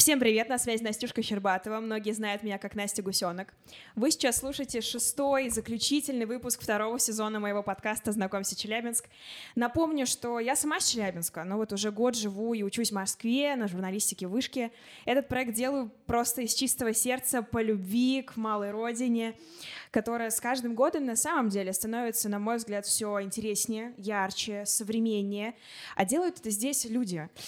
Всем привет, на связи Настюшка Щербатова. Многие знают меня как Настя Гусенок. Вы сейчас слушаете шестой заключительный выпуск второго сезона моего подкаста «Знакомься, Челябинск». Напомню, что я сама с Челябинска, но вот уже год живу и учусь в Москве на журналистике в Вышке. Этот проект делаю просто из чистого сердца, по любви к малой родине, которая с каждым годом на самом деле становится, на мой взгляд, все интереснее, ярче, современнее. А делают это здесь люди —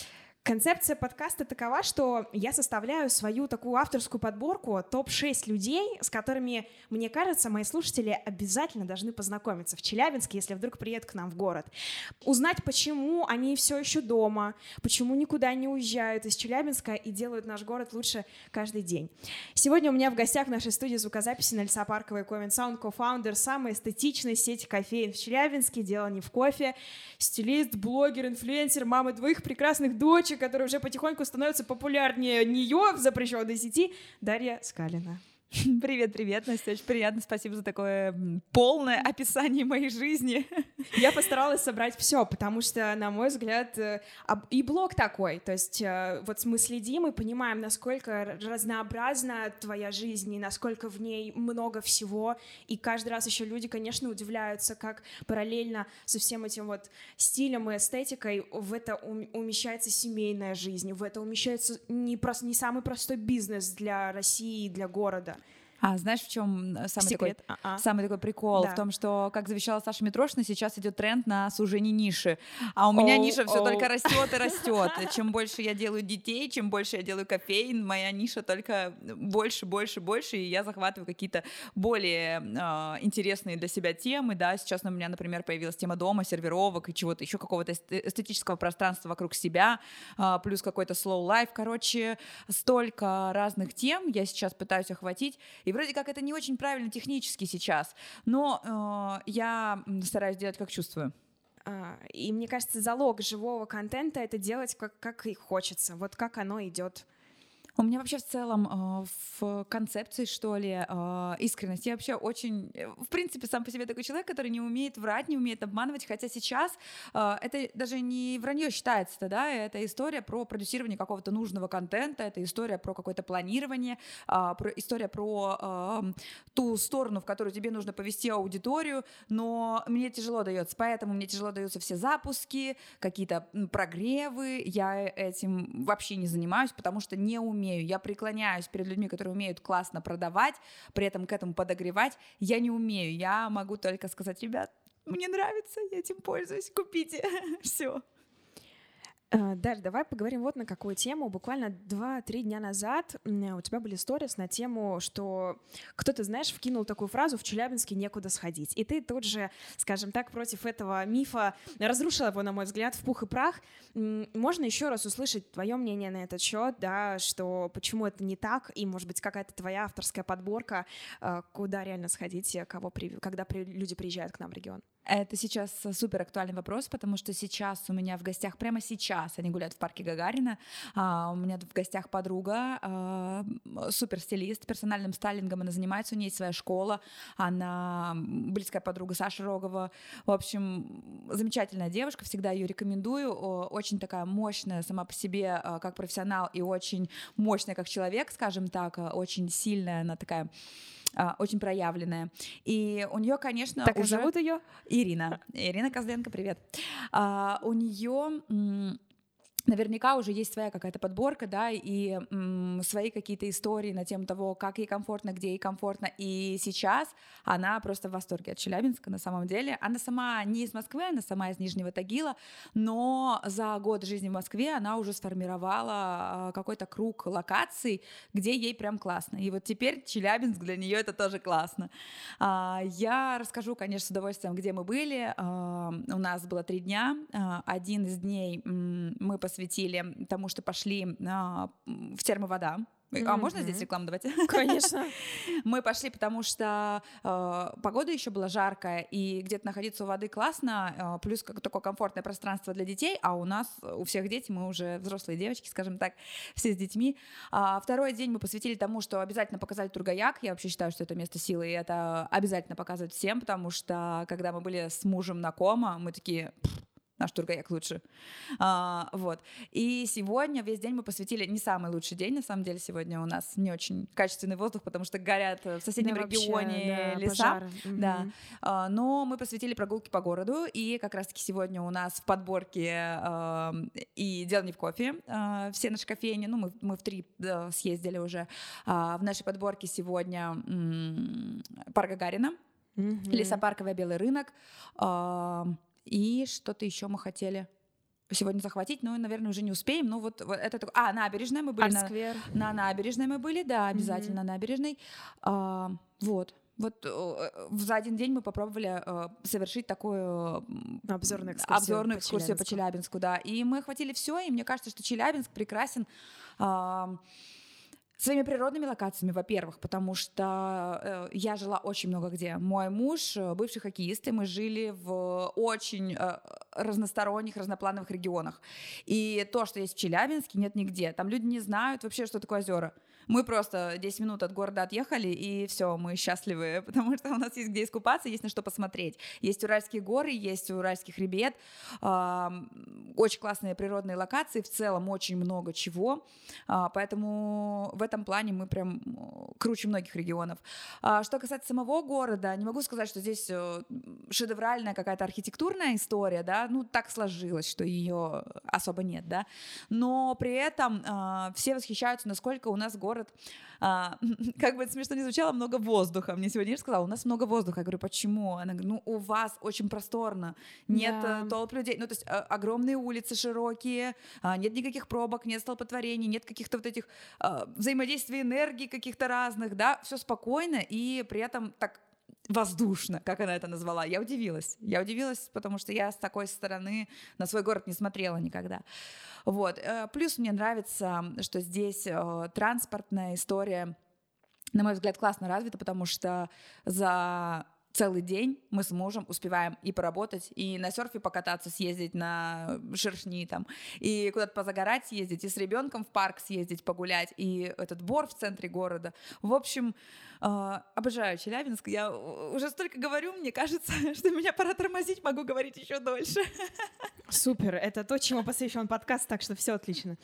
Концепция подкаста такова, что я составляю свою такую авторскую подборку топ-6 людей, с которыми, мне кажется, мои слушатели обязательно должны познакомиться в Челябинске, если вдруг приедут к нам в город. Узнать, почему они все еще дома, почему никуда не уезжают из Челябинска и делают наш город лучше каждый день. Сегодня у меня в гостях в нашей студии звукозаписи на Лесопарковой Comment Sound кофаундер самой эстетичной сети кофеин в Челябинске, дело не в кофе, стилист, блогер, инфлюенсер, мама двоих прекрасных дочек, девочек, которая уже потихоньку становится популярнее нее в запрещенной сети, Дарья Скалина. Привет, привет, Настя, очень приятно, спасибо за такое полное описание моей жизни. Я постаралась собрать все, потому что, на мой взгляд, э, и блог такой, то есть э, вот мы следим и понимаем, насколько разнообразна твоя жизнь и насколько в ней много всего, и каждый раз еще люди, конечно, удивляются, как параллельно со всем этим вот стилем и эстетикой в это умещается семейная жизнь, в это умещается не, просто, не самый простой бизнес для России и для города. А знаешь, в чем самый Секрет. такой, А-а. самый такой прикол? Да. В том, что, как завещала Саша Митрошина, сейчас идет тренд на сужение ниши. А у меня oh, ниша все oh. только растет и растет. Чем больше я делаю детей, чем больше я делаю кофеин, моя ниша только больше, больше, больше, и я захватываю какие-то более э, интересные для себя темы. Да, сейчас у меня, например, появилась тема дома, сервировок и чего-то еще какого-то эстетического пространства вокруг себя, э, плюс какой-то slow life. Короче, столько разных тем я сейчас пытаюсь охватить. И вроде как это не очень правильно технически сейчас, но э, я стараюсь делать, как чувствую. А, и мне кажется, залог живого контента это делать как, как и хочется, вот как оно идет. У меня вообще в целом э, в концепции, что ли, э, искренность. Я вообще очень, э, в принципе, сам по себе такой человек, который не умеет врать, не умеет обманывать, хотя сейчас это даже не вранье считается, да, это история про продюсирование какого-то нужного контента, это история про какое-то планирование, про, история про эм, ту сторону, в которую тебе нужно повести аудиторию, но мне тяжело дается, поэтому мне тяжело даются все запуски, какие-то прогревы, я этим вообще не занимаюсь, потому что не умею умею. Я преклоняюсь перед людьми, которые умеют классно продавать, при этом к этому подогревать. Я не умею. Я могу только сказать, ребят, мне нравится, я этим пользуюсь, купите. Все. Э, Даша, давай поговорим вот на какую тему. Буквально 2-3 дня назад у тебя были сторис на тему, что кто-то, знаешь, вкинул такую фразу «в Челябинске некуда сходить». И ты тут же, скажем так, против этого мифа разрушила его, на мой взгляд, в пух и прах. Можно еще раз услышать твое мнение на этот счет, да, что почему это не так, и, может быть, какая-то твоя авторская подборка, э, куда реально сходить, кого при... когда при... люди приезжают к нам в регион? Это сейчас супер актуальный вопрос, потому что сейчас у меня в гостях, прямо сейчас они гуляют в парке Гагарина, а, у меня в гостях подруга, а, супер стилист, персональным стайлингом она занимается, у нее есть своя школа, она близкая подруга Саша Рогова, в общем, замечательная девушка, всегда ее рекомендую, очень такая мощная сама по себе а, как профессионал и очень мощная как человек, скажем так, а, очень сильная, она такая а, очень проявленная. И у нее, конечно, так уже... зовут ее Ирина. Ирина Козленко, привет. А, у нее наверняка уже есть своя какая-то подборка, да, и м, свои какие-то истории на тему того, как ей комфортно, где ей комфортно. И сейчас она просто в восторге от Челябинска на самом деле. Она сама не из Москвы, она сама из Нижнего Тагила, но за год жизни в Москве она уже сформировала а, какой-то круг локаций, где ей прям классно. И вот теперь Челябинск для нее это тоже классно. А, я расскажу, конечно, с удовольствием, где мы были. А, у нас было три дня. Один из дней мы посвятили посвятили тому, что пошли а, в термовода. Mm-hmm. А можно здесь рекламу давать? Конечно. Мы пошли, потому что э, погода еще была жаркая, и где-то находиться у воды классно, э, плюс как такое комфортное пространство для детей, а у нас, у всех дети, мы уже взрослые девочки, скажем так, все с детьми. А второй день мы посвятили тому, что обязательно показали Тургаяк. Я вообще считаю, что это место силы, и это обязательно показывать всем, потому что когда мы были с мужем на кома, мы такие наш тургаяк лучше. А, вот. И сегодня весь день мы посвятили, не самый лучший день, на самом деле, сегодня у нас не очень качественный воздух, потому что горят в соседнем да, регионе вообще, да, леса. Пожары. Да. Угу. А, но мы посвятили прогулки по городу, и как раз-таки сегодня у нас в подборке э, и «Дело не в кофе», э, все наши кофейни, ну, мы, мы в три э, съездили уже, э, в нашей подборке сегодня э, парк Гагарина, угу. лесопарковый белый рынок, э, и что-то еще мы хотели сегодня захватить, но, наверное, уже не успеем. Ну, вот, вот это... А, набережная мы были. На, на набережной мы были, да, обязательно mm-hmm. набережной. А, вот. Вот э, за один день мы попробовали э, совершить такую обзорную экскурсию, обзорную экскурсию по, Челябинску. по Челябинску, да. И мы охватили все, и мне кажется, что Челябинск прекрасен. Своими природными локациями, во-первых, потому что э, я жила очень много где. Мой муж э, бывший хоккеист, и мы жили в очень э, разносторонних, разноплановых регионах. И то, что есть в Челябинске, нет нигде. Там люди не знают вообще, что такое озера. Мы просто 10 минут от города отъехали, и все, мы счастливы, потому что у нас есть где искупаться, есть на что посмотреть. Есть Уральские горы, есть Уральский хребет, очень классные природные локации, в целом очень много чего, а, поэтому в этом плане мы прям круче многих регионов. А, что касается самого города, не могу сказать, что здесь э, шедевральная какая-то архитектурная история, да, ну так сложилось, что ее особо нет, да, но при этом а, все восхищаются, насколько у нас город город. А, как бы это смешно не звучало, много воздуха. Мне сегодня сказала, у нас много воздуха. Я говорю, почему? Она говорит, ну у вас очень просторно, нет да. Э, толп людей. Ну то есть а, огромные улицы широкие, а, нет никаких пробок, нет столпотворений, нет каких-то вот этих а, взаимодействий энергии каких-то разных, да, все спокойно и при этом так воздушно, как она это назвала. Я удивилась. Я удивилась, потому что я с такой стороны на свой город не смотрела никогда. Вот. Э, плюс мне нравится, что здесь э, транспортная история, на мой взгляд, классно развита, потому что за целый день мы с мужем успеваем и поработать, и на серфе покататься, съездить на шершни там, и куда-то позагорать съездить, и с ребенком в парк съездить, погулять, и этот бор в центре города. В общем, э, обожаю Челябинск. Я уже столько говорю, мне кажется, что меня пора тормозить, могу говорить еще дольше. Супер, это то, чему посвящен подкаст, так что все отлично.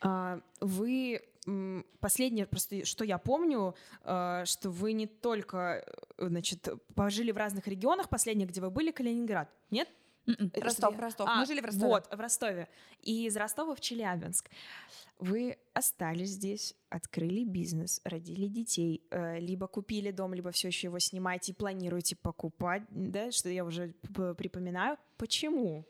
А, вы последнее, просто что я помню, а, что вы не только, э, значит, пожили в разных регионах, последнее, где вы были, Калининград, нет? М-м, Ростов, Ростов. А, Мы жили в Ростове. Вот, в Ростове. И из Ростова в Челябинск. Вы остались здесь, открыли бизнес, родили детей, э, либо купили дом, либо все еще его снимаете и планируете покупать, да, что я уже припоминаю. Почему?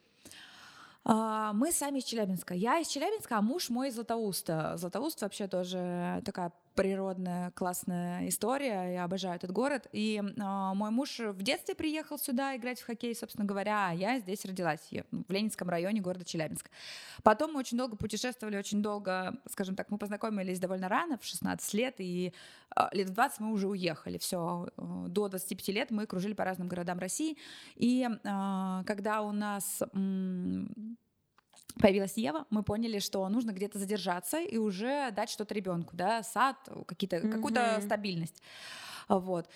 А, мы сами из Челябинска. Я из Челябинска, а муж мой из Златоуста. Златоуст вообще тоже такая природная классная история. Я обожаю этот город. И э, мой муж в детстве приехал сюда играть в хоккей, собственно говоря, а я здесь родилась, в Ленинском районе города Челябинск. Потом мы очень долго путешествовали, очень долго, скажем так, мы познакомились довольно рано, в 16 лет, и э, лет в 20 мы уже уехали. Все, э, до 25 лет мы кружили по разным городам России. И э, когда у нас... Э, появилась Ева, мы поняли, что нужно где-то задержаться и уже дать что-то ребенку, да, сад, какие-то, mm-hmm. какую-то стабильность. Вот.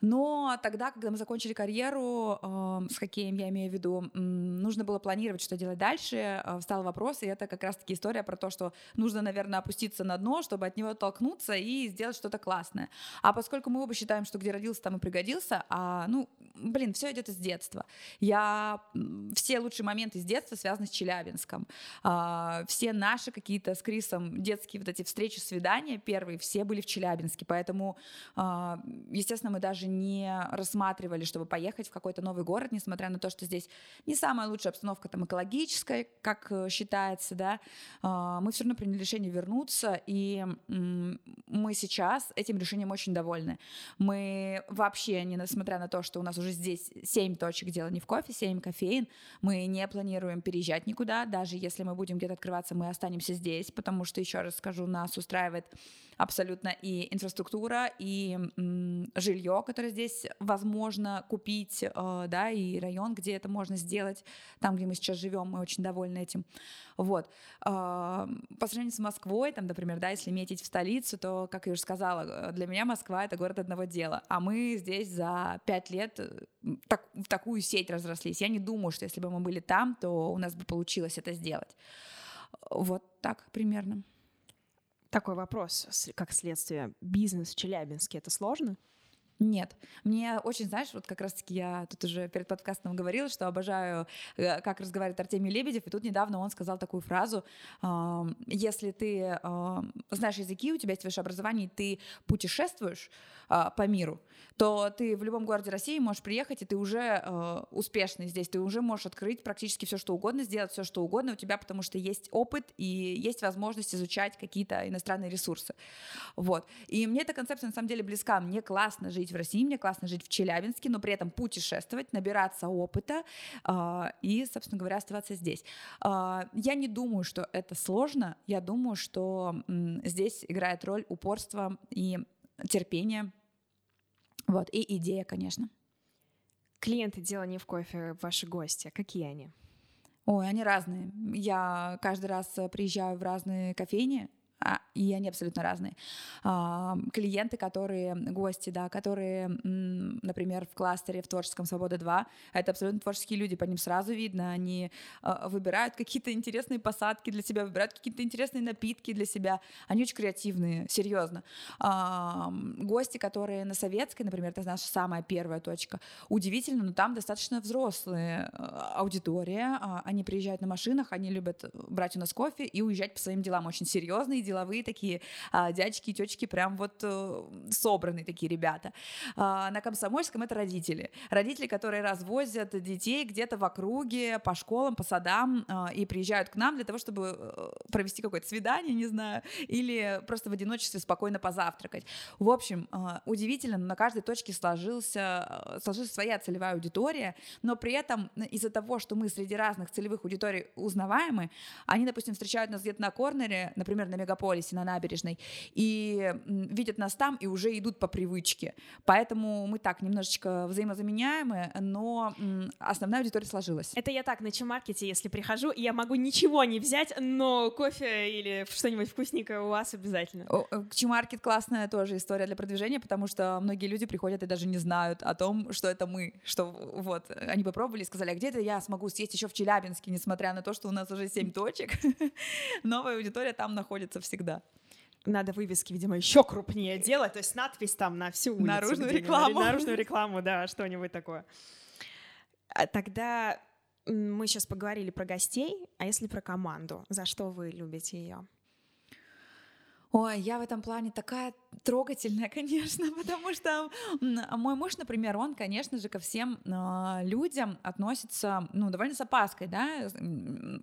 Но тогда, когда мы закончили карьеру э, с хоккеем, я имею в виду, нужно было планировать, что делать дальше. Э, встал вопрос, и это как раз-таки история про то, что нужно, наверное, опуститься на дно, чтобы от него оттолкнуться и сделать что-то классное. А поскольку мы оба считаем, что где родился, там и пригодился, а, ну, блин, все идет из детства. Я все лучшие моменты из детства связаны с Челябинском. А, все наши какие-то с Крисом детские вот эти встречи, свидания первые, все были в Челябинске, поэтому, а, естественно, мы даже не рассматривали, чтобы поехать в какой-то новый город, несмотря на то, что здесь не самая лучшая обстановка там экологическая, как э, считается, да, а, мы все равно приняли решение вернуться, и мы сейчас этим решением очень довольны. Мы вообще, не несмотря на то, что у нас уже здесь 7 точек дела не в кофе, 7 кофеин, мы не планируем переезжать никуда, даже если мы будем где-то открываться, мы останемся здесь, потому что, еще раз скажу, нас устраивает абсолютно и инфраструктура, и жилье, которое здесь возможно купить, э, да, и район, где это можно сделать, там, где мы сейчас живем, мы очень довольны этим. Вот. Э, по сравнению с Москвой, там, например, да, если метить в столицу, то, как я уже сказала, для меня Москва — это город одного дела, а мы здесь за пять лет так, в такую сеть разрослись. Я не думаю, что если бы мы были там, то у нас бы получилось это сделать. Вот так примерно. Такой вопрос, как следствие. Бизнес в Челябинске — это сложно? Нет. Мне очень, знаешь, вот как раз-таки я тут уже перед подкастом говорила, что обожаю, э, как разговаривает Артемий Лебедев, и тут недавно он сказал такую фразу, если ты знаешь языки, у тебя есть высшее образование, и ты путешествуешь а, по миру, то ты в любом городе России можешь приехать, и ты уже э, успешный здесь, ты уже можешь открыть практически все, что угодно, сделать все, что угодно у тебя, потому что есть опыт и есть возможность изучать какие-то иностранные ресурсы. Вот. И мне эта концепция на самом деле близка. Мне классно жить в России, мне классно жить в Челябинске, но при этом путешествовать, набираться опыта э, и, собственно говоря, оставаться здесь. Э, я не думаю, что это сложно. Я думаю, что м, здесь играет роль упорство и терпение вот, и идея, конечно. Клиенты дела не в кофе, ваши гости, какие они? Ой, они разные. Я каждый раз приезжаю в разные кофейни, и они абсолютно разные. А, клиенты, которые, гости, да, которые, например, в кластере в творческом «Свобода 2», это абсолютно творческие люди, по ним сразу видно, они а, выбирают какие-то интересные посадки для себя, выбирают какие-то интересные напитки для себя, они очень креативные, серьезно. А, гости, которые на Советской, например, это наша самая первая точка, удивительно, но там достаточно взрослые а, аудитория, а, они приезжают на машинах, они любят брать у нас кофе и уезжать по своим делам, очень серьезные, деловые такие а, дядечки и тетечки, прям вот э, собранные такие ребята. А, на Комсомольском это родители. Родители, которые развозят детей где-то в округе, по школам, по садам а, и приезжают к нам для того, чтобы э, провести какое-то свидание, не знаю, или просто в одиночестве спокойно позавтракать. В общем, а, удивительно, но на каждой точке сложился, э, сложилась своя целевая аудитория, но при этом из-за того, что мы среди разных целевых аудиторий узнаваемы, они, допустим, встречают нас где-то на корнере, например, на мегаполисе, мегаполисе, на набережной, и видят нас там и уже идут по привычке. Поэтому мы так немножечко взаимозаменяемы, но основная аудитория сложилась. Это я так на чемаркете, если прихожу, я могу ничего не взять, но кофе или что-нибудь вкусненькое у вас обязательно. Э, чемаркет классная тоже история для продвижения, потому что многие люди приходят и даже не знают о том, что это мы, что вот они попробовали и сказали, а где это я смогу съесть еще в Челябинске, несмотря на то, что у нас уже семь точек. Новая аудитория там находится всегда. Надо вывески, видимо, еще крупнее делать, то есть надпись там на всю улицу. Наружную рекламу. Наружную рекламу, да, что-нибудь такое. А тогда мы сейчас поговорили про гостей, а если про команду, за что вы любите ее? Ой, я в этом плане такая трогательная, конечно, потому что мой муж, например, он, конечно же, ко всем э, людям относится, ну, довольно с опаской, да,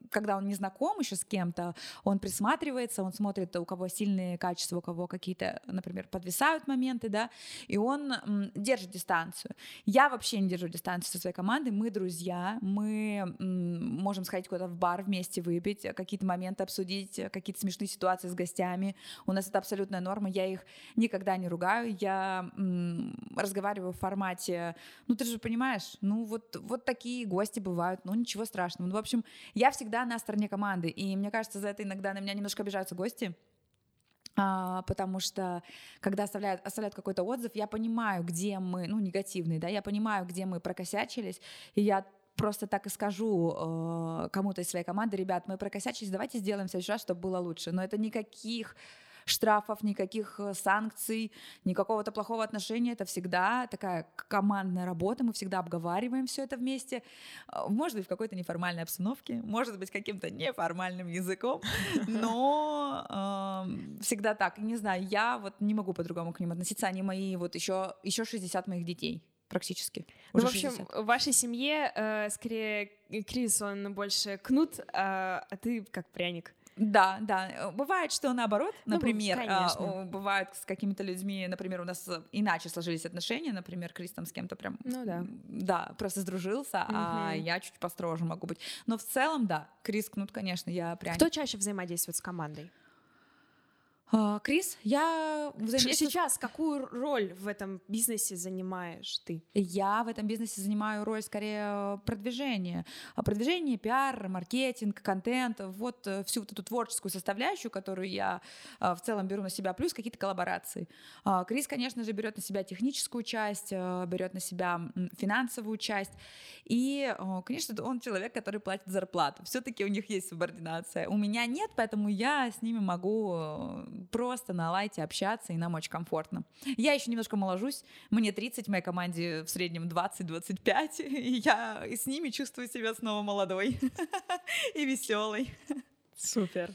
когда он не знаком еще с кем-то, он присматривается, он смотрит, у кого сильные качества, у кого какие-то, например, подвисают моменты, да, и он держит дистанцию. Я вообще не держу дистанцию со своей командой, мы друзья, мы можем сходить куда-то в бар вместе выпить, какие-то моменты обсудить, какие-то смешные ситуации с гостями, у нас это абсолютная норма, я их никогда не ругаю, я м, разговариваю в формате, ну ты же понимаешь, ну вот, вот такие гости бывают, ну ничего страшного. Ну, в общем, я всегда на стороне команды, и мне кажется, за это иногда на меня немножко обижаются гости, а, потому что когда оставляют, оставляют какой-то отзыв, я понимаю, где мы, ну, негативный, да, я понимаю, где мы прокосячились, и я просто так и скажу э, кому-то из своей команды, ребят, мы прокосячились, давайте сделаем в следующий раз, чтобы было лучше. Но это никаких штрафов, никаких э, санкций, никакого-то плохого отношения. Это всегда такая командная работа, мы всегда обговариваем все это вместе. А, может быть, в какой-то неформальной обстановке, может быть, каким-то неформальным языком, но э, всегда так. Не знаю, я вот не могу по-другому к ним относиться. Они мои вот еще, еще 60 моих детей практически. Ну, в общем, 60. в вашей семье э, скорее Крис, он больше кнут, а, а ты как пряник. Да, да. Э, бывает, что наоборот, ну, например, ну, бывает с какими-то людьми, например, у нас иначе сложились отношения, например, Крис там с кем-то прям, ну да, да, просто сдружился, угу. а я чуть построже могу быть. Но в целом, да, Крис Кнут, конечно, я прям. Кто чаще взаимодействует с командой? А, Крис, я взаимодействую... Сейчас какую роль в этом бизнесе занимаешь ты? Я в этом бизнесе занимаю роль скорее продвижения. Продвижение, пиар, маркетинг, контент, вот э, всю вот эту творческую составляющую, которую я а, в целом беру на себя, плюс какие-то коллаборации. А, Крис, конечно же, берет на себя техническую часть, э, берет на себя финансовую часть. И, конечно, он человек, который платит зарплату. Все-таки у них есть субординация. У меня нет, поэтому я с ними могу э, просто на лайте общаться, и нам очень комфортно. Я еще немножко моложусь, мне 30, в моей команде в среднем 20-25, и я с ними чувствую себя снова молодой и веселой. Супер.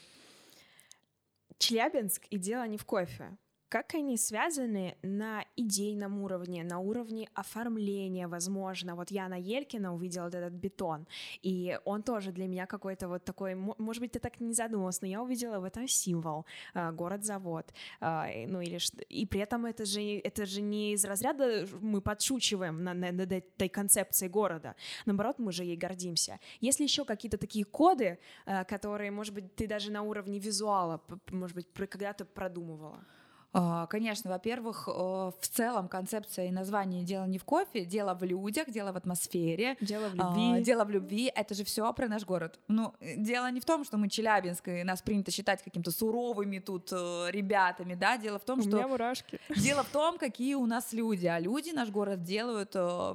Челябинск и дело не в кофе. Как они связаны на идейном уровне, на уровне оформления, возможно. Вот я на Елькина увидела вот этот бетон, и он тоже для меня какой-то вот такой, может быть, ты так не задумывался, но я увидела в этом символ, э, город-завод. Э, ну или и при этом это же, это же не из разряда мы подшучиваем над, над этой концепцией города. Наоборот, мы же ей гордимся. Есть ли еще какие-то такие коды, э, которые, может быть, ты даже на уровне визуала, может быть, когда-то продумывала? А, конечно, во-первых, в целом концепция и название «Дело не в кофе», «Дело в людях», «Дело в атмосфере», «Дело в любви». «Дело в любви» — это же все про наш город. Ну, дело не в том, что мы Челябинск, и нас принято считать какими-то суровыми тут э, ребятами, да, дело в том, у что... У меня мурашки. Дело в том, какие у нас люди, а люди наш город делают э,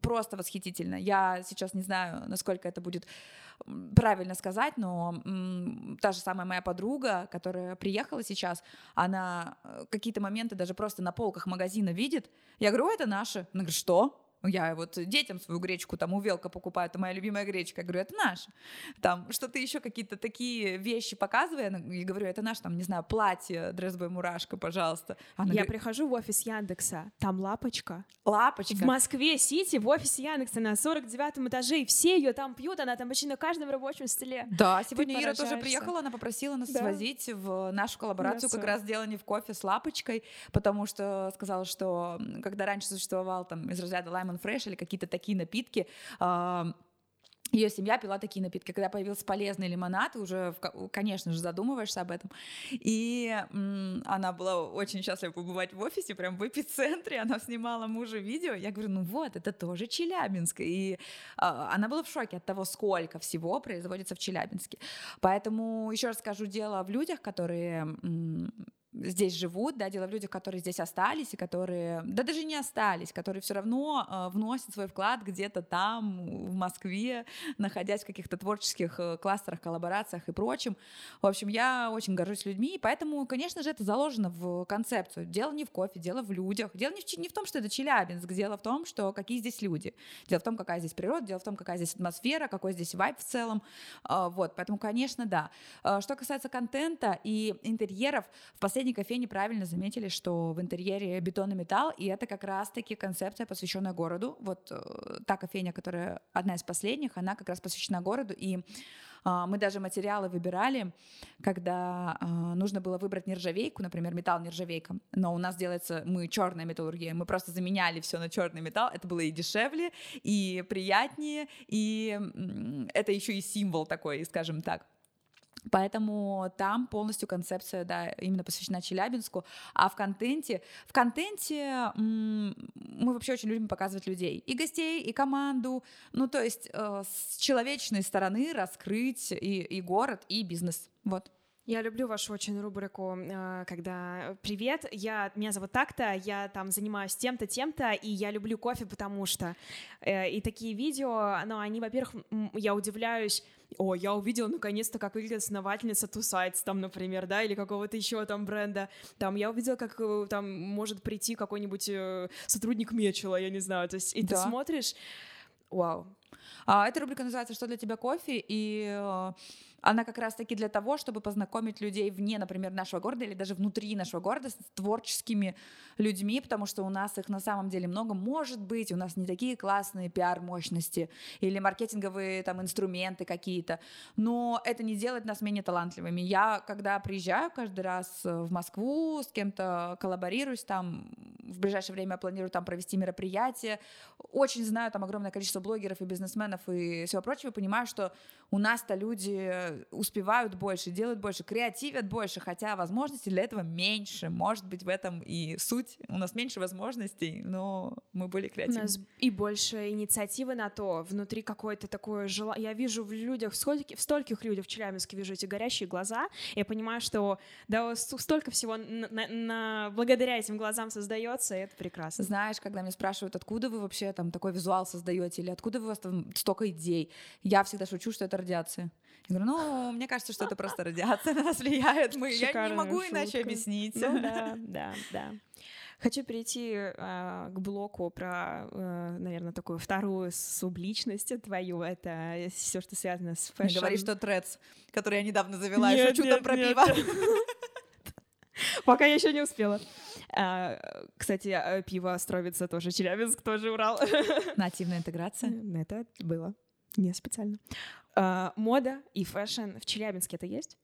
просто восхитительно. Я сейчас не знаю, насколько это будет правильно сказать, но та же самая моя подруга, которая приехала сейчас, она э, какие-то моменты даже просто на полках магазина видит. Я говорю, это наше. Она говорит, что? Я вот детям свою гречку там у Велка покупаю, это моя любимая гречка. Я говорю, это наш. Там что-то еще какие-то такие вещи показывая, и говорю, это наш, там, не знаю, платье, дресс-бой мурашка, пожалуйста. Она я говорит, прихожу в офис Яндекса, там лапочка. Лапочка. В Москве-Сити, в офисе Яндекса на 49 этаже, и все ее там пьют, она там почти на каждом рабочем столе. Да, сегодня Ира тоже приехала, она попросила нас да. свозить в нашу коллаборацию, как раз дело не в кофе с лапочкой, потому что сказала, что когда раньше существовал там из разряда Лаймон Lemon Fresh или какие-то такие напитки, ее семья пила такие напитки. Когда появился полезный лимонад, уже, конечно же, задумываешься об этом. И м, она была очень счастлива побывать в офисе, прям в эпицентре. Она снимала мужа видео. Я говорю, ну вот, это тоже Челябинск. И а, она была в шоке от того, сколько всего производится в Челябинске. Поэтому еще раз скажу, дело в людях, которые м, здесь живут, да, дело в людях, которые здесь остались и которые, да даже не остались, которые все равно э, вносят свой вклад где-то там, в Москве, находясь в каких-то творческих э, кластерах, коллаборациях и прочем. В общем, я очень горжусь людьми, и поэтому, конечно же, это заложено в концепцию. Дело не в кофе, дело в людях. Дело не в, не в том, что это Челябинск, дело в том, что какие здесь люди. Дело в том, какая здесь природа, дело в том, какая здесь атмосфера, какой здесь вайб в целом. Э, вот, поэтому, конечно, да. Э, что касается контента и интерьеров, в последние соседней кофейне правильно заметили, что в интерьере бетон и металл, и это как раз-таки концепция, посвященная городу. Вот э, та кофейня, которая одна из последних, она как раз посвящена городу, и э, мы даже материалы выбирали, когда э, нужно было выбрать нержавейку, например, металл нержавейка, но у нас делается, мы черная металлургия, мы просто заменяли все на черный металл, это было и дешевле, и приятнее, и это еще и символ такой, скажем так. Поэтому там полностью концепция, да, именно посвящена Челябинску. А в контенте, в контенте мы вообще очень любим показывать людей. И гостей, и команду. Ну, то есть э, с человечной стороны раскрыть и, и город, и бизнес. Вот. Я люблю вашу очень рубрику, э, когда «Привет, я, меня зовут так-то, я там занимаюсь тем-то, тем-то, и я люблю кофе, потому что...» э, И такие видео, ну, они, во-первых, я удивляюсь, о, я увидела наконец-то, как выглядит основательница Sides, там, например, да, или какого-то еще там бренда. Там я увидела, как э, там может прийти какой-нибудь сотрудник Мечела, я не знаю. То есть, и да. ты смотришь, вау. А, эта рубрика называется «Что для тебя кофе?» и она как раз-таки для того, чтобы познакомить людей вне, например, нашего города или даже внутри нашего города с творческими людьми, потому что у нас их на самом деле много. Может быть, у нас не такие классные пиар-мощности или маркетинговые там инструменты какие-то, но это не делает нас менее талантливыми. Я, когда приезжаю каждый раз в Москву, с кем-то коллаборируюсь, там в ближайшее время планирую там провести мероприятие, очень знаю там огромное количество блогеров и бизнесменов и всего прочего, понимаю, что у нас-то люди успевают больше, делают больше, креативят больше, хотя возможностей для этого меньше. Может быть, в этом и суть. У нас меньше возможностей, но мы были креативны. У нас и больше инициативы на то, внутри какое-то такое желание. Я вижу в людях, в стольких, в стольких людях в Челябинске вижу эти горящие глаза, я понимаю, что да, столько всего на, на, на, благодаря этим глазам создается, и это прекрасно. Знаешь, когда меня спрашивают, откуда вы вообще там такой визуал создаете, или откуда у вас там столько идей, я всегда шучу, что это радиация. Я говорю, ну, мне кажется, что это просто радиация на нас влияет. Мы, я не могу шутка. иначе объяснить. Ну, да, да, да. Хочу перейти э, к блоку про, э, наверное, такую вторую субличность твою. Это все, что связано с fashion. Не говори, что Threads, который я недавно завела, нет, и шучу нет, там про нет. пиво. Пока я еще не успела. А, кстати, э, пиво строится тоже Челябинск, тоже Урал. Нативная интеграция. Это было не специально. А, мода и fashion в Челябинске это есть?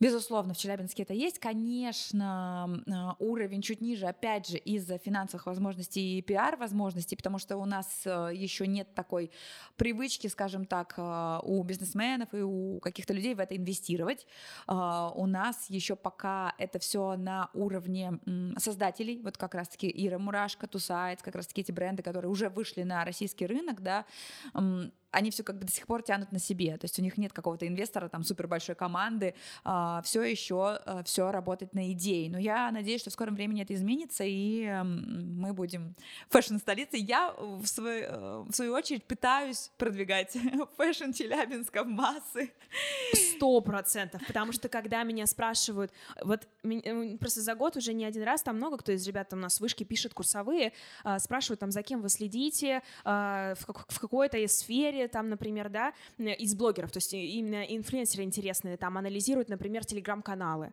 Безусловно, в Челябинске это есть. Конечно, а, уровень чуть ниже, опять же, из-за финансовых возможностей и пиар-возможностей, потому что у нас э, еще нет такой привычки, скажем так, э, у бизнесменов и у каких-то людей в это инвестировать. А, у нас еще пока это все на уровне создателей, вот как раз-таки Ира Мурашка, Тусайц, как раз-таки эти бренды, которые уже вышли на российский рынок, да, они все как бы до сих пор тянут на себе, то есть у них нет какого-то инвестора, там супер большой команды, а, все еще а, все работает на идее. Но я надеюсь, что в скором времени это изменится и мы будем fashion-столицей. Я в, свой, э, в свою очередь пытаюсь продвигать fashion Челябинска в массы. Сто процентов, потому что когда меня спрашивают, вот э, просто за год уже не один раз, там много кто из ребят там у нас вышки пишет курсовые, а, спрашивают там, за кем вы следите, а, в какой-то сфере, истории, там, например, да, из блогеров, то есть именно инфлюенсеры интересные, там, анализируют, например, телеграм-каналы.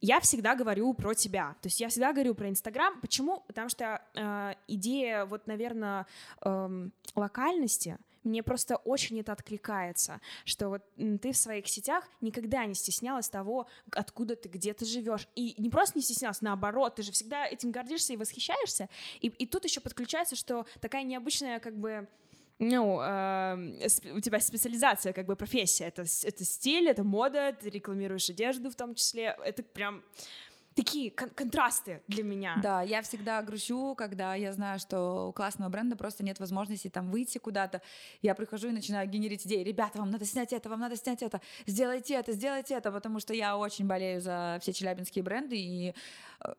Я всегда говорю про тебя, то есть я всегда говорю про Инстаграм. Почему? Потому что э, идея, вот, наверное, э, локальности, мне просто очень это откликается, что вот ты в своих сетях никогда не стеснялась того, откуда ты, где ты живешь. И не просто не стеснялась, наоборот, ты же всегда этим гордишься и восхищаешься. И, и тут еще подключается, что такая необычная как бы ну, э, у тебя специализация, как бы профессия, это, это стиль, это мода, ты рекламируешь одежду в том числе, это прям такие кон- контрасты для меня. Да, я всегда грущу, когда я знаю, что у классного бренда просто нет возможности там выйти куда-то. Я прихожу и начинаю генерить идеи. Ребята, вам надо снять это, вам надо снять это, сделайте это, сделайте это, потому что я очень болею за все челябинские бренды и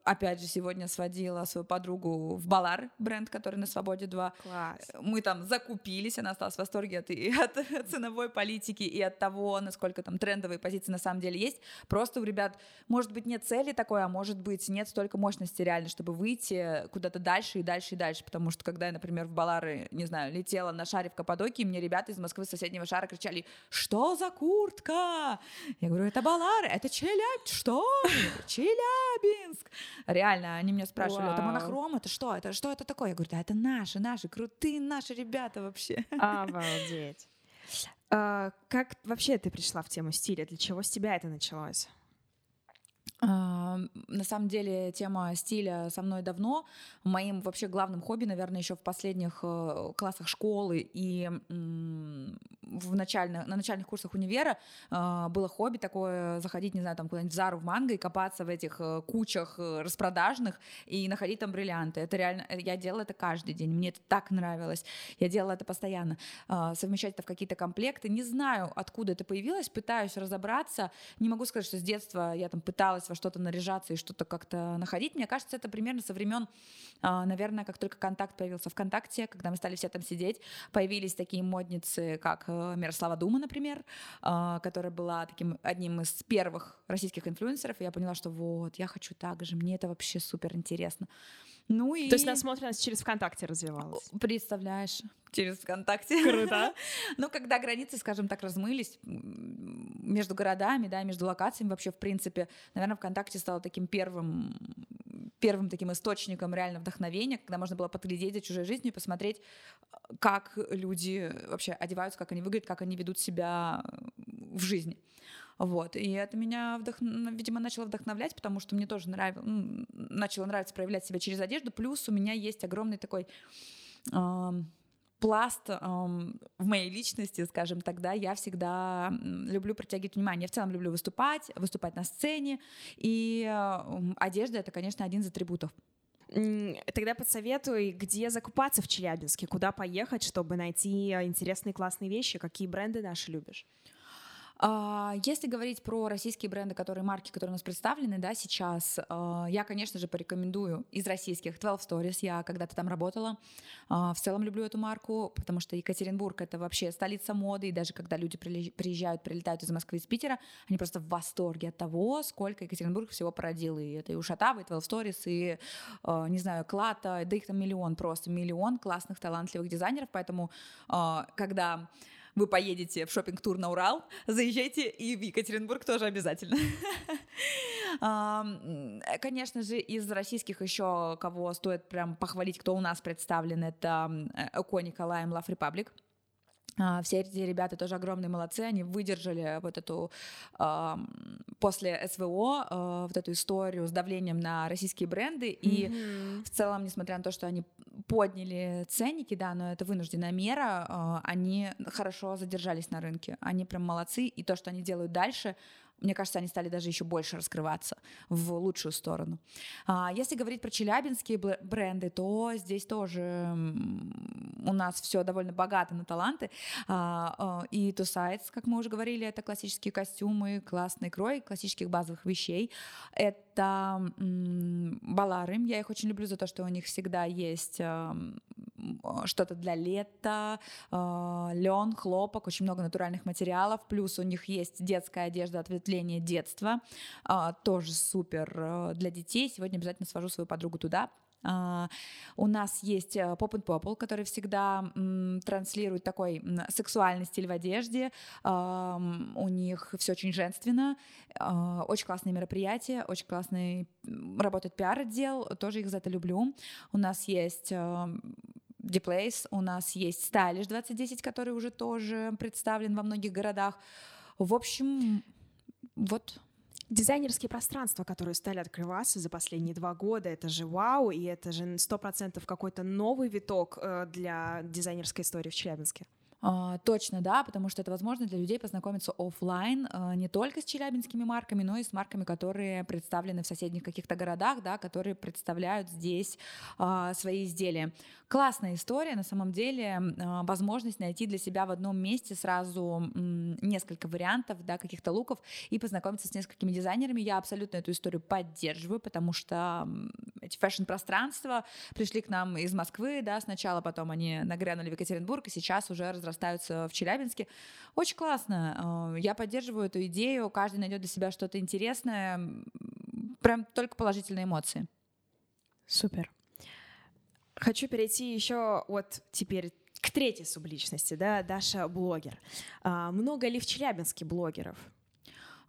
опять же, сегодня сводила свою подругу в Балар, бренд, который на Свободе 2. Класс. Мы там закупились, она осталась в восторге от, и от ценовой политики и от того, насколько там трендовые позиции на самом деле есть. Просто у ребят, может быть, нет цели такой, а может быть, нет столько мощности реально, чтобы выйти куда-то дальше и дальше и дальше. Потому что, когда я, например, в Балары, не знаю, летела на шаре в Каппадокии, мне ребята из Москвы соседнего шара кричали, что за куртка? Я говорю, это Балары, это Челябинск, что? Челябинск. Реально, они меня спрашивали, это монохром, это что? Это что это такое? Я говорю, да, это наши, наши, крутые наши ребята вообще. Обалдеть. А, как вообще ты пришла в тему стиля? Для чего с тебя это началось? На самом деле тема стиля со мной давно. Моим вообще главным хобби, наверное, еще в последних э, классах школы и в начальных, на начальных курсах универа э, было хобби такое заходить, не знаю, там куда-нибудь в Зару, в Манго и копаться в этих э, кучах распродажных и находить там бриллианты. Это реально, я делала это каждый день, мне это так нравилось. Я делала это постоянно. Совмещать это в какие-то комплекты. Не знаю, откуда это появилось, пытаюсь разобраться. Не могу сказать, что с детства я там пыталась во что-то наряжаться и что-то как-то находить. Мне кажется, это примерно со времен, а, наверное, как только контакт появился ВКонтакте, когда мы стали все там сидеть, появились такие модницы, как э, Мирослава Дума, например, а, которая была таким одним из первых российских инфлюенсеров, и я поняла, что вот, я хочу так же, мне это вообще супер интересно. Ну и... То есть насмотренность через ВКонтакте развивалась? Представляешь, через ВКонтакте. Круто. ну, когда границы, скажем так, размылись между городами, да, между локациями вообще, в принципе, наверное, ВКонтакте стало таким первым первым таким источником реально вдохновения, когда можно было подглядеть за чужой жизнью и посмотреть, как люди вообще одеваются, как они выглядят, как они ведут себя в жизни. Вот. И это меня, вдох... видимо, начало вдохновлять, потому что мне тоже нрав... начало нравиться проявлять себя через одежду. Плюс у меня есть огромный такой... Э пласт эм, в моей личности, скажем, тогда я всегда люблю притягивать внимание. Я в целом люблю выступать, выступать на сцене, и э, одежда — это, конечно, один из атрибутов. Тогда подсоветуй, где закупаться в Челябинске, куда поехать, чтобы найти интересные классные вещи, какие бренды наши любишь? А, если говорить про российские бренды, которые марки, которые у нас представлены, да, сейчас, а, я, конечно же, порекомендую из российских 12 Stories. Я когда-то там работала. А, в целом люблю эту марку, потому что Екатеринбург это вообще столица моды, и даже когда люди приезжают, прилетают из Москвы, из Питера, они просто в восторге от того, сколько Екатеринбург всего породил. И это и Ушатава, и 12 Stories, и, не знаю, Клата, да их там миллион просто, миллион классных, талантливых дизайнеров. Поэтому, когда вы поедете в шопинг-тур на Урал, заезжайте и в Екатеринбург тоже обязательно. Конечно же, из российских еще кого стоит прям похвалить, кто у нас представлен, это Эко Николай Love Republic. А, все эти ребята тоже огромные молодцы, они выдержали вот эту э, после СВО э, вот эту историю с давлением на российские бренды и mm-hmm. в целом, несмотря на то, что они подняли ценники, да, но это вынужденная мера, э, они хорошо задержались на рынке, они прям молодцы и то, что они делают дальше, мне кажется, они стали даже еще больше раскрываться в лучшую сторону. А, если говорить про челябинские бренды, то здесь тоже у нас все довольно богато на таланты. А, а, и Sides, как мы уже говорили, это классические костюмы, классный крой классических базовых вещей. Это балары. Я их очень люблю за то, что у них всегда есть что-то для лета, лен, хлопок, очень много натуральных материалов. Плюс у них есть детская одежда ответвление детства, тоже супер э, для детей. Сегодня обязательно свожу свою подругу туда, у нас есть uh, Pop and Popple, который всегда транслирует такой сексуальный стиль в одежде. У них все очень женственно, очень классные мероприятия, очень классный работает пиар-отдел, тоже их за это люблю. У нас есть Deplace, у нас есть Stylish 2010, который уже тоже представлен во многих городах. В общем, вот Дизайнерские пространства, которые стали открываться за последние два года, это же вау, и это же сто процентов какой-то новый виток э, для дизайнерской истории в Челябинске. А, точно, да, потому что это возможно для людей познакомиться офлайн а, не только с челябинскими марками, но и с марками, которые представлены в соседних каких-то городах, да, которые представляют здесь а, свои изделия. Классная история, на самом деле, возможность найти для себя в одном месте сразу несколько вариантов, да, каких-то луков и познакомиться с несколькими дизайнерами. Я абсолютно эту историю поддерживаю, потому что эти фэшн-пространства пришли к нам из Москвы, да, сначала потом они нагрянули в Екатеринбург, и сейчас уже разрастаются в Челябинске. Очень классно. Э, я поддерживаю эту идею, каждый найдет для себя что-то интересное. Прям только положительные эмоции. Супер. Хочу перейти еще вот теперь к третьей субличности, да, Даша блогер. А, много ли в Челябинске блогеров?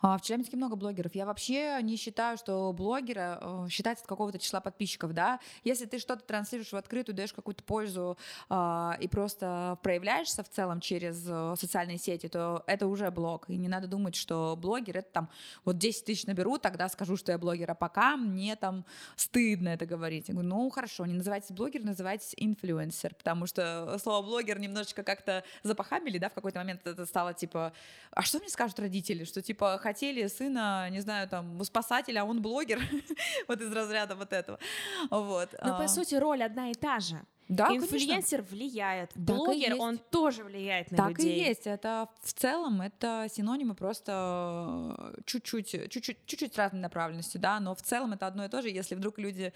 А, в Челябинске много блогеров. Я вообще не считаю, что блогера э, считается от какого-то числа подписчиков, да. Если ты что-то транслируешь в открытую, даешь какую-то пользу э, и просто проявляешься в целом через э, социальные сети, то это уже блог. И не надо думать, что блогер это там вот 10 тысяч наберу, тогда скажу, что я блогер, а пока мне там стыдно это говорить. Я говорю, ну хорошо, не называйтесь блогер, называйтесь инфлюенсер, потому что слово блогер немножечко как-то запахабили, да, в какой-то момент это стало типа, а что мне скажут родители, что типа хотели сына, не знаю, там, спасателя, а он блогер, вот из разряда вот этого. Вот. Но, по а. сути, роль одна и та же. Да, Инфлюенсер конечно. влияет, блогер, он тоже влияет на так людей. Так и есть. Это в целом это синонимы просто чуть-чуть, чуть-чуть, чуть-чуть разной направленности, да, но в целом это одно и то же. Если вдруг люди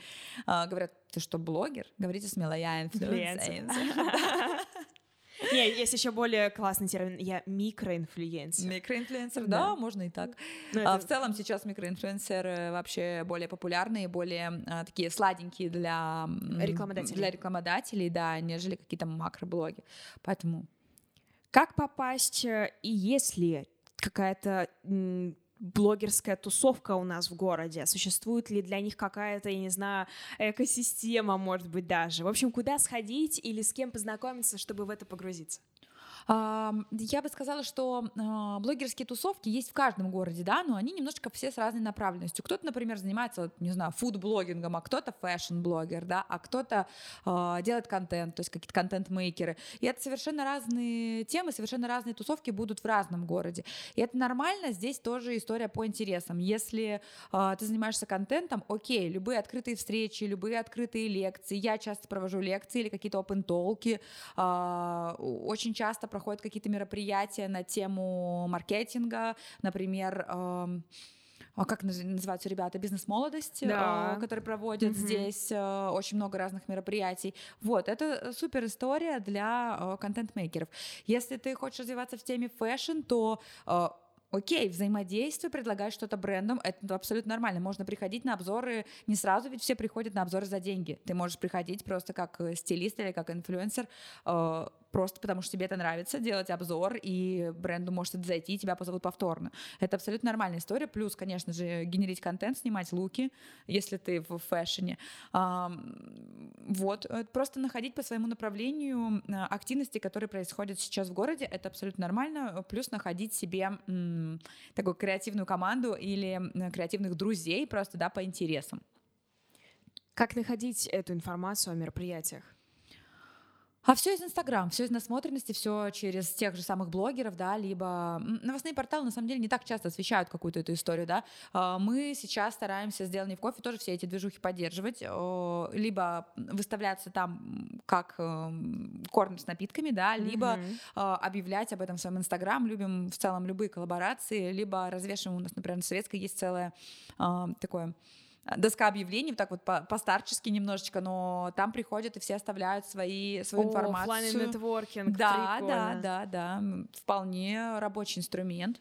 э, говорят, ты что, блогер? Говорите смело, я инфлюенсер. Не, есть еще более классный термин. Я микроинфлюенсер. Микроинфлюенсер, да, можно и так. Ну, а в целом сейчас микроинфлюенсеры вообще более популярные, более а, такие сладенькие для рекламодателей. для рекламодателей, да, нежели какие-то макроблоги. Поэтому как попасть э, и есть ли какая-то блогерская тусовка у нас в городе? Существует ли для них какая-то, я не знаю, экосистема, может быть, даже? В общем, куда сходить или с кем познакомиться, чтобы в это погрузиться? Я бы сказала, что а, блогерские тусовки есть в каждом городе, да, но они немножечко все с разной направленностью. Кто-то, например, занимается, не знаю, фуд-блогингом, а кто-то fashion-блогер, да, а кто-то э, делает контент, то есть какие-то контент-мейкеры. И это совершенно разные темы, совершенно разные тусовки будут в разном городе. И это нормально, здесь тоже история по интересам. Если э, ты занимаешься контентом, окей, любые открытые встречи, любые открытые лекции. Я часто провожу лекции или какие-то open talk и, очень часто проходят какие-то мероприятия на тему маркетинга, например, э, как называются ребята, бизнес-молодость, да. которые проводят mm-hmm. здесь э, очень много разных мероприятий. Вот, это супер история для э, контент-мейкеров. Если ты хочешь развиваться в теме fashion, то э, Окей, взаимодействие, предлагать что-то брендом, это абсолютно нормально. Можно приходить на обзоры не сразу, ведь все приходят на обзоры за деньги. Ты можешь приходить просто как стилист или как инфлюенсер, просто потому что тебе это нравится, делать обзор, и бренду может это зайти, и тебя позовут повторно. Это абсолютно нормальная история. Плюс, конечно же, генерить контент, снимать луки, если ты в фэшне. Вот. Э, просто находить по своему направлению э, активности, которые происходят сейчас в городе, это абсолютно нормально. Плюс находить себе такую креативную команду или креативных друзей просто, да, по интересам. Как находить эту информацию о мероприятиях? А все из Инстаграм, все из насмотренности, все через тех же самых блогеров, да, либо новостные порталы на самом деле не так часто освещают какую-то эту историю, да. А, мы сейчас стараемся сделать в кофе тоже все эти движухи поддерживать, либо выставляться там как эм, корм с напитками, да, либо mm-hmm. объявлять об этом в своем Инстаграм, любим в целом любые коллаборации, либо развешиваем у нас, например, на Советской есть целое такое доска объявлений, так вот по-старчески немножечко, но там приходят и все оставляют свои, свою О, информацию. нетворкинг, да, да, да, да, вполне рабочий инструмент.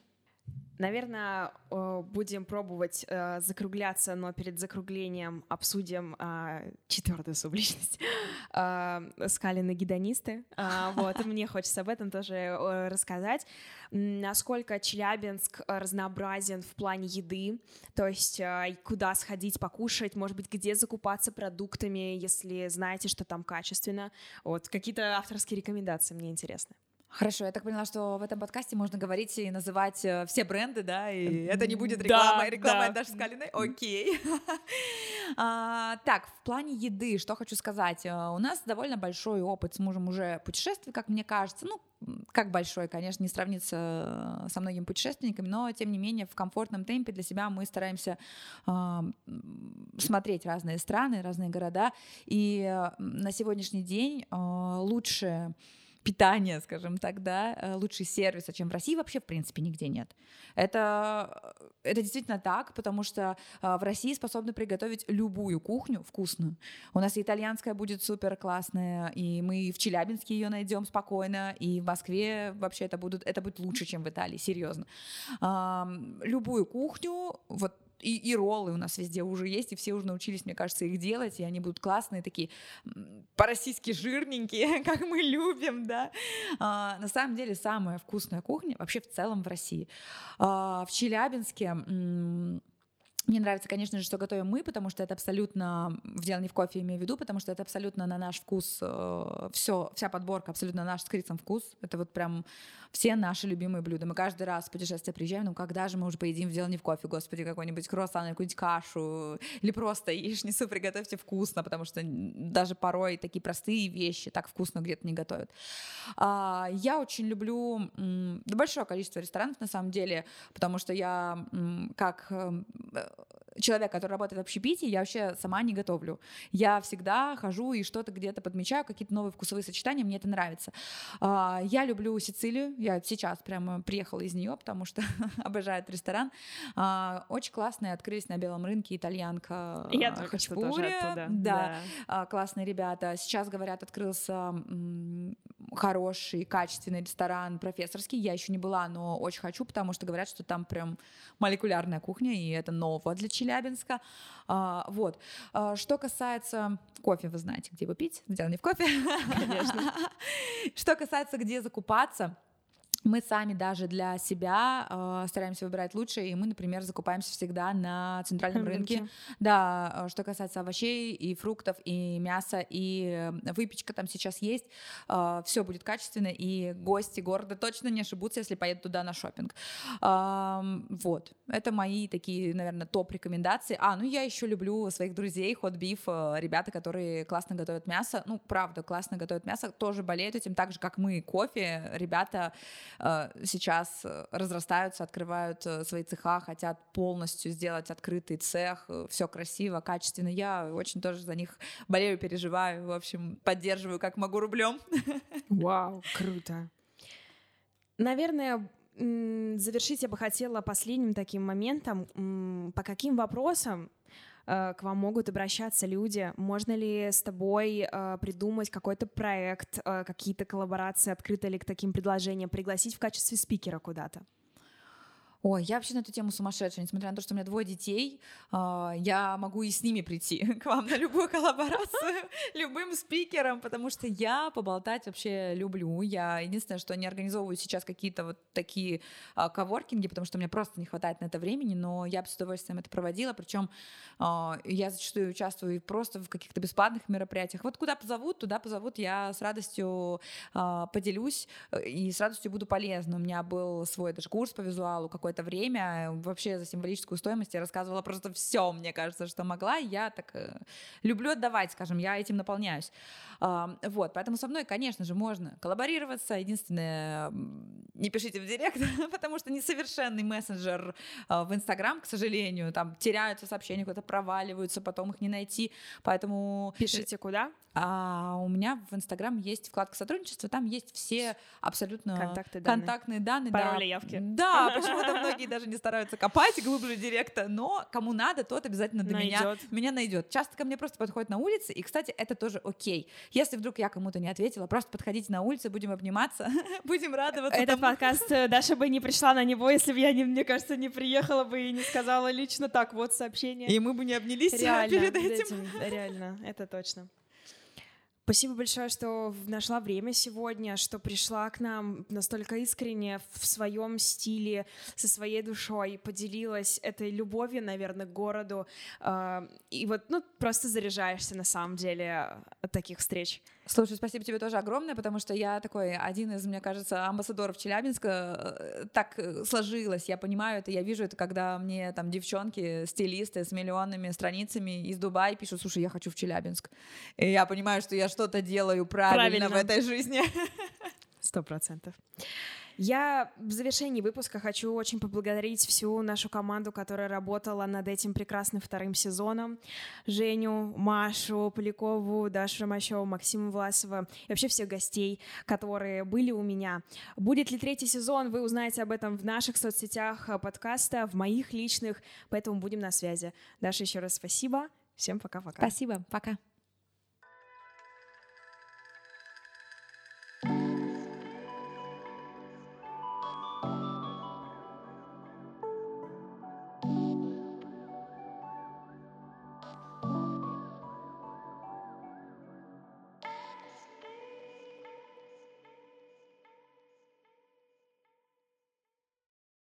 Наверное, будем пробовать э, закругляться, но перед закруглением обсудим а, четвертую субличность а, скалины гедонисты. А, вот, мне хочется об этом тоже рассказать. Насколько Челябинск разнообразен в плане еды, то есть куда сходить покушать, может быть, где закупаться продуктами, если знаете, что там качественно. Вот, какие-то авторские рекомендации мне интересны. Хорошо, я так поняла, что в этом подкасте можно говорить и называть э, все бренды, да, и это не будет реклама, да, реклама да. Даши Скалиной, окей. а, так, в плане еды, что хочу сказать, э, у нас довольно большой опыт с мужем уже путешествий, как мне кажется, ну, как большой, конечно, не сравнится со многими путешественниками, но тем не менее в комфортном темпе для себя мы стараемся э, смотреть разные страны, разные города, и э, на сегодняшний день э, лучше питания, скажем так, да, э, лучший сервиса, чем в России, вообще, в принципе, нигде нет. Это, э, это действительно так, потому что э, в России способны приготовить любую кухню вкусную. У нас и итальянская будет супер классная, и мы в Челябинске ее найдем спокойно, и в Москве вообще это, будут, это будет лучше, чем в Италии, серьезно. Любую кухню, вот и, и роллы у нас везде уже есть, и все уже научились, мне кажется, их делать, и они будут классные, такие по-российски жирненькие, как мы любим, да. А, на самом деле самая вкусная кухня вообще в целом в России. А, в Челябинске мне нравится, конечно же, что готовим мы, потому что это абсолютно, в дело не в кофе имею в виду, потому что это абсолютно на наш вкус, э, все, вся подборка абсолютно наш с Крисом вкус. Это вот прям все наши любимые блюда. Мы каждый раз в путешествие приезжаем, ну когда же мы уже поедим в дело не в кофе, господи, какой-нибудь круассан, какую-нибудь кашу, или просто яичницу приготовьте вкусно, потому что даже порой такие простые вещи так вкусно где-то не готовят. А, я очень люблю большое количество ресторанов на самом деле, потому что я как эм, человек, который работает в общепите, я вообще сама не готовлю. Я всегда хожу и что-то где-то подмечаю, какие-то новые вкусовые сочетания, мне это нравится. А, я люблю Сицилию, я сейчас прямо приехала из нее, потому что обожаю этот ресторан. А, очень классные, открылись на белом рынке итальянка Я тоже оттуда. Да, да. А, классные ребята. Сейчас, говорят, открылся хороший, качественный ресторан профессорский. Я еще не была, но очень хочу, потому что говорят, что там прям молекулярная кухня, и это ново для Челябинска. А, вот. А, что касается кофе, вы знаете, где его пить. Дело не в кофе. Конечно. Что касается, где закупаться, мы сами даже для себя э, стараемся выбирать лучшее, и мы, например, закупаемся всегда на центральном рынке. рынке. Да, э, что касается овощей и фруктов, и мяса, и э, выпечка там сейчас есть. Э, все будет качественно, и гости города точно не ошибутся, если поедут туда на шопинг. Э, вот, это мои такие, наверное, топ-рекомендации. А, ну я еще люблю своих друзей, Hot Beef, э, ребята, которые классно готовят мясо. Ну, правда, классно готовят мясо, тоже болеют этим, так же, как мы, кофе. Ребята сейчас э, разрастаются, открывают э, свои цеха, хотят полностью сделать открытый цех, все красиво, качественно. Я очень тоже за них болею, переживаю, в общем, поддерживаю как могу рублем. Вау, круто. Наверное, завершить я бы хотела последним таким моментом. По каким вопросам Э, к вам могут обращаться люди? Можно ли с тобой э, придумать какой-то проект, э, какие-то коллаборации, открыты ли к таким предложениям, пригласить в качестве спикера куда-то? Ой, я вообще на эту тему сумасшедшая. Несмотря на то, что у меня двое детей, э, я могу и с ними прийти к вам на любую коллаборацию, любым спикером, потому что я поболтать вообще люблю. Я единственное, что не организовываю сейчас какие-то вот такие э, коворкинги, потому что мне просто не хватает на это времени, но я бы с удовольствием это проводила. Причем э, я зачастую участвую просто в каких-то бесплатных мероприятиях. Вот куда позовут, туда позовут, я с радостью э, поделюсь и с радостью буду полезна. У меня был свой даже курс по визуалу, какой какое-то время вообще за символическую стоимость я рассказывала просто все, мне кажется, что могла. Я так э, люблю отдавать, скажем, я этим наполняюсь. Вот, поэтому со мной, конечно же, можно коллаборироваться. Единственное, не пишите в директ, потому что несовершенный мессенджер а, в Инстаграм, к сожалению, там теряются сообщения, куда-то проваливаются, потом их не найти, поэтому... Пишите куда? А у меня в Инстаграм есть вкладка сотрудничества, там есть все абсолютно Контакты, данные. контактные данные. Пароли, да. явки. Да, почему-то многие даже не стараются копать глубже директа, но кому надо, тот обязательно до меня, меня найдет. Часто ко мне просто подходят на улице, и, кстати, это тоже окей. Если вдруг я кому-то не ответила, просто подходите на улице, будем обниматься, будем радоваться. Этот подкаст э, Даша бы не пришла на него, если бы я, не, мне кажется, не приехала бы и не сказала лично так, вот сообщение. И мы бы не обнялись реально, перед этим. этим. Реально, это точно. Спасибо большое, что нашла время сегодня, что пришла к нам настолько искренне в своем стиле, со своей душой, поделилась этой любовью, наверное, к городу. А, и вот, ну, просто заряжаешься на самом деле от таких встреч. Слушай, спасибо тебе тоже огромное, потому что я такой один из, мне кажется, амбассадоров Челябинска. Так э, сложилось, я понимаю это, я вижу это, когда мне там девчонки, стилисты с миллионными страницами из Дубая пишут, слушай, я хочу в Челябинск. И я понимаю, что я что-то делаю правильно, правильно. в этой жизни. Сто процентов. Я в завершении выпуска хочу очень поблагодарить всю нашу команду, которая работала над этим прекрасным вторым сезоном. Женю, Машу Полякову, Дашу Ромащеву, Максима Власова и вообще всех гостей, которые были у меня. Будет ли третий сезон, вы узнаете об этом в наших соцсетях подкаста, в моих личных, поэтому будем на связи. Даша, еще раз спасибо. Всем пока-пока. Спасибо, пока.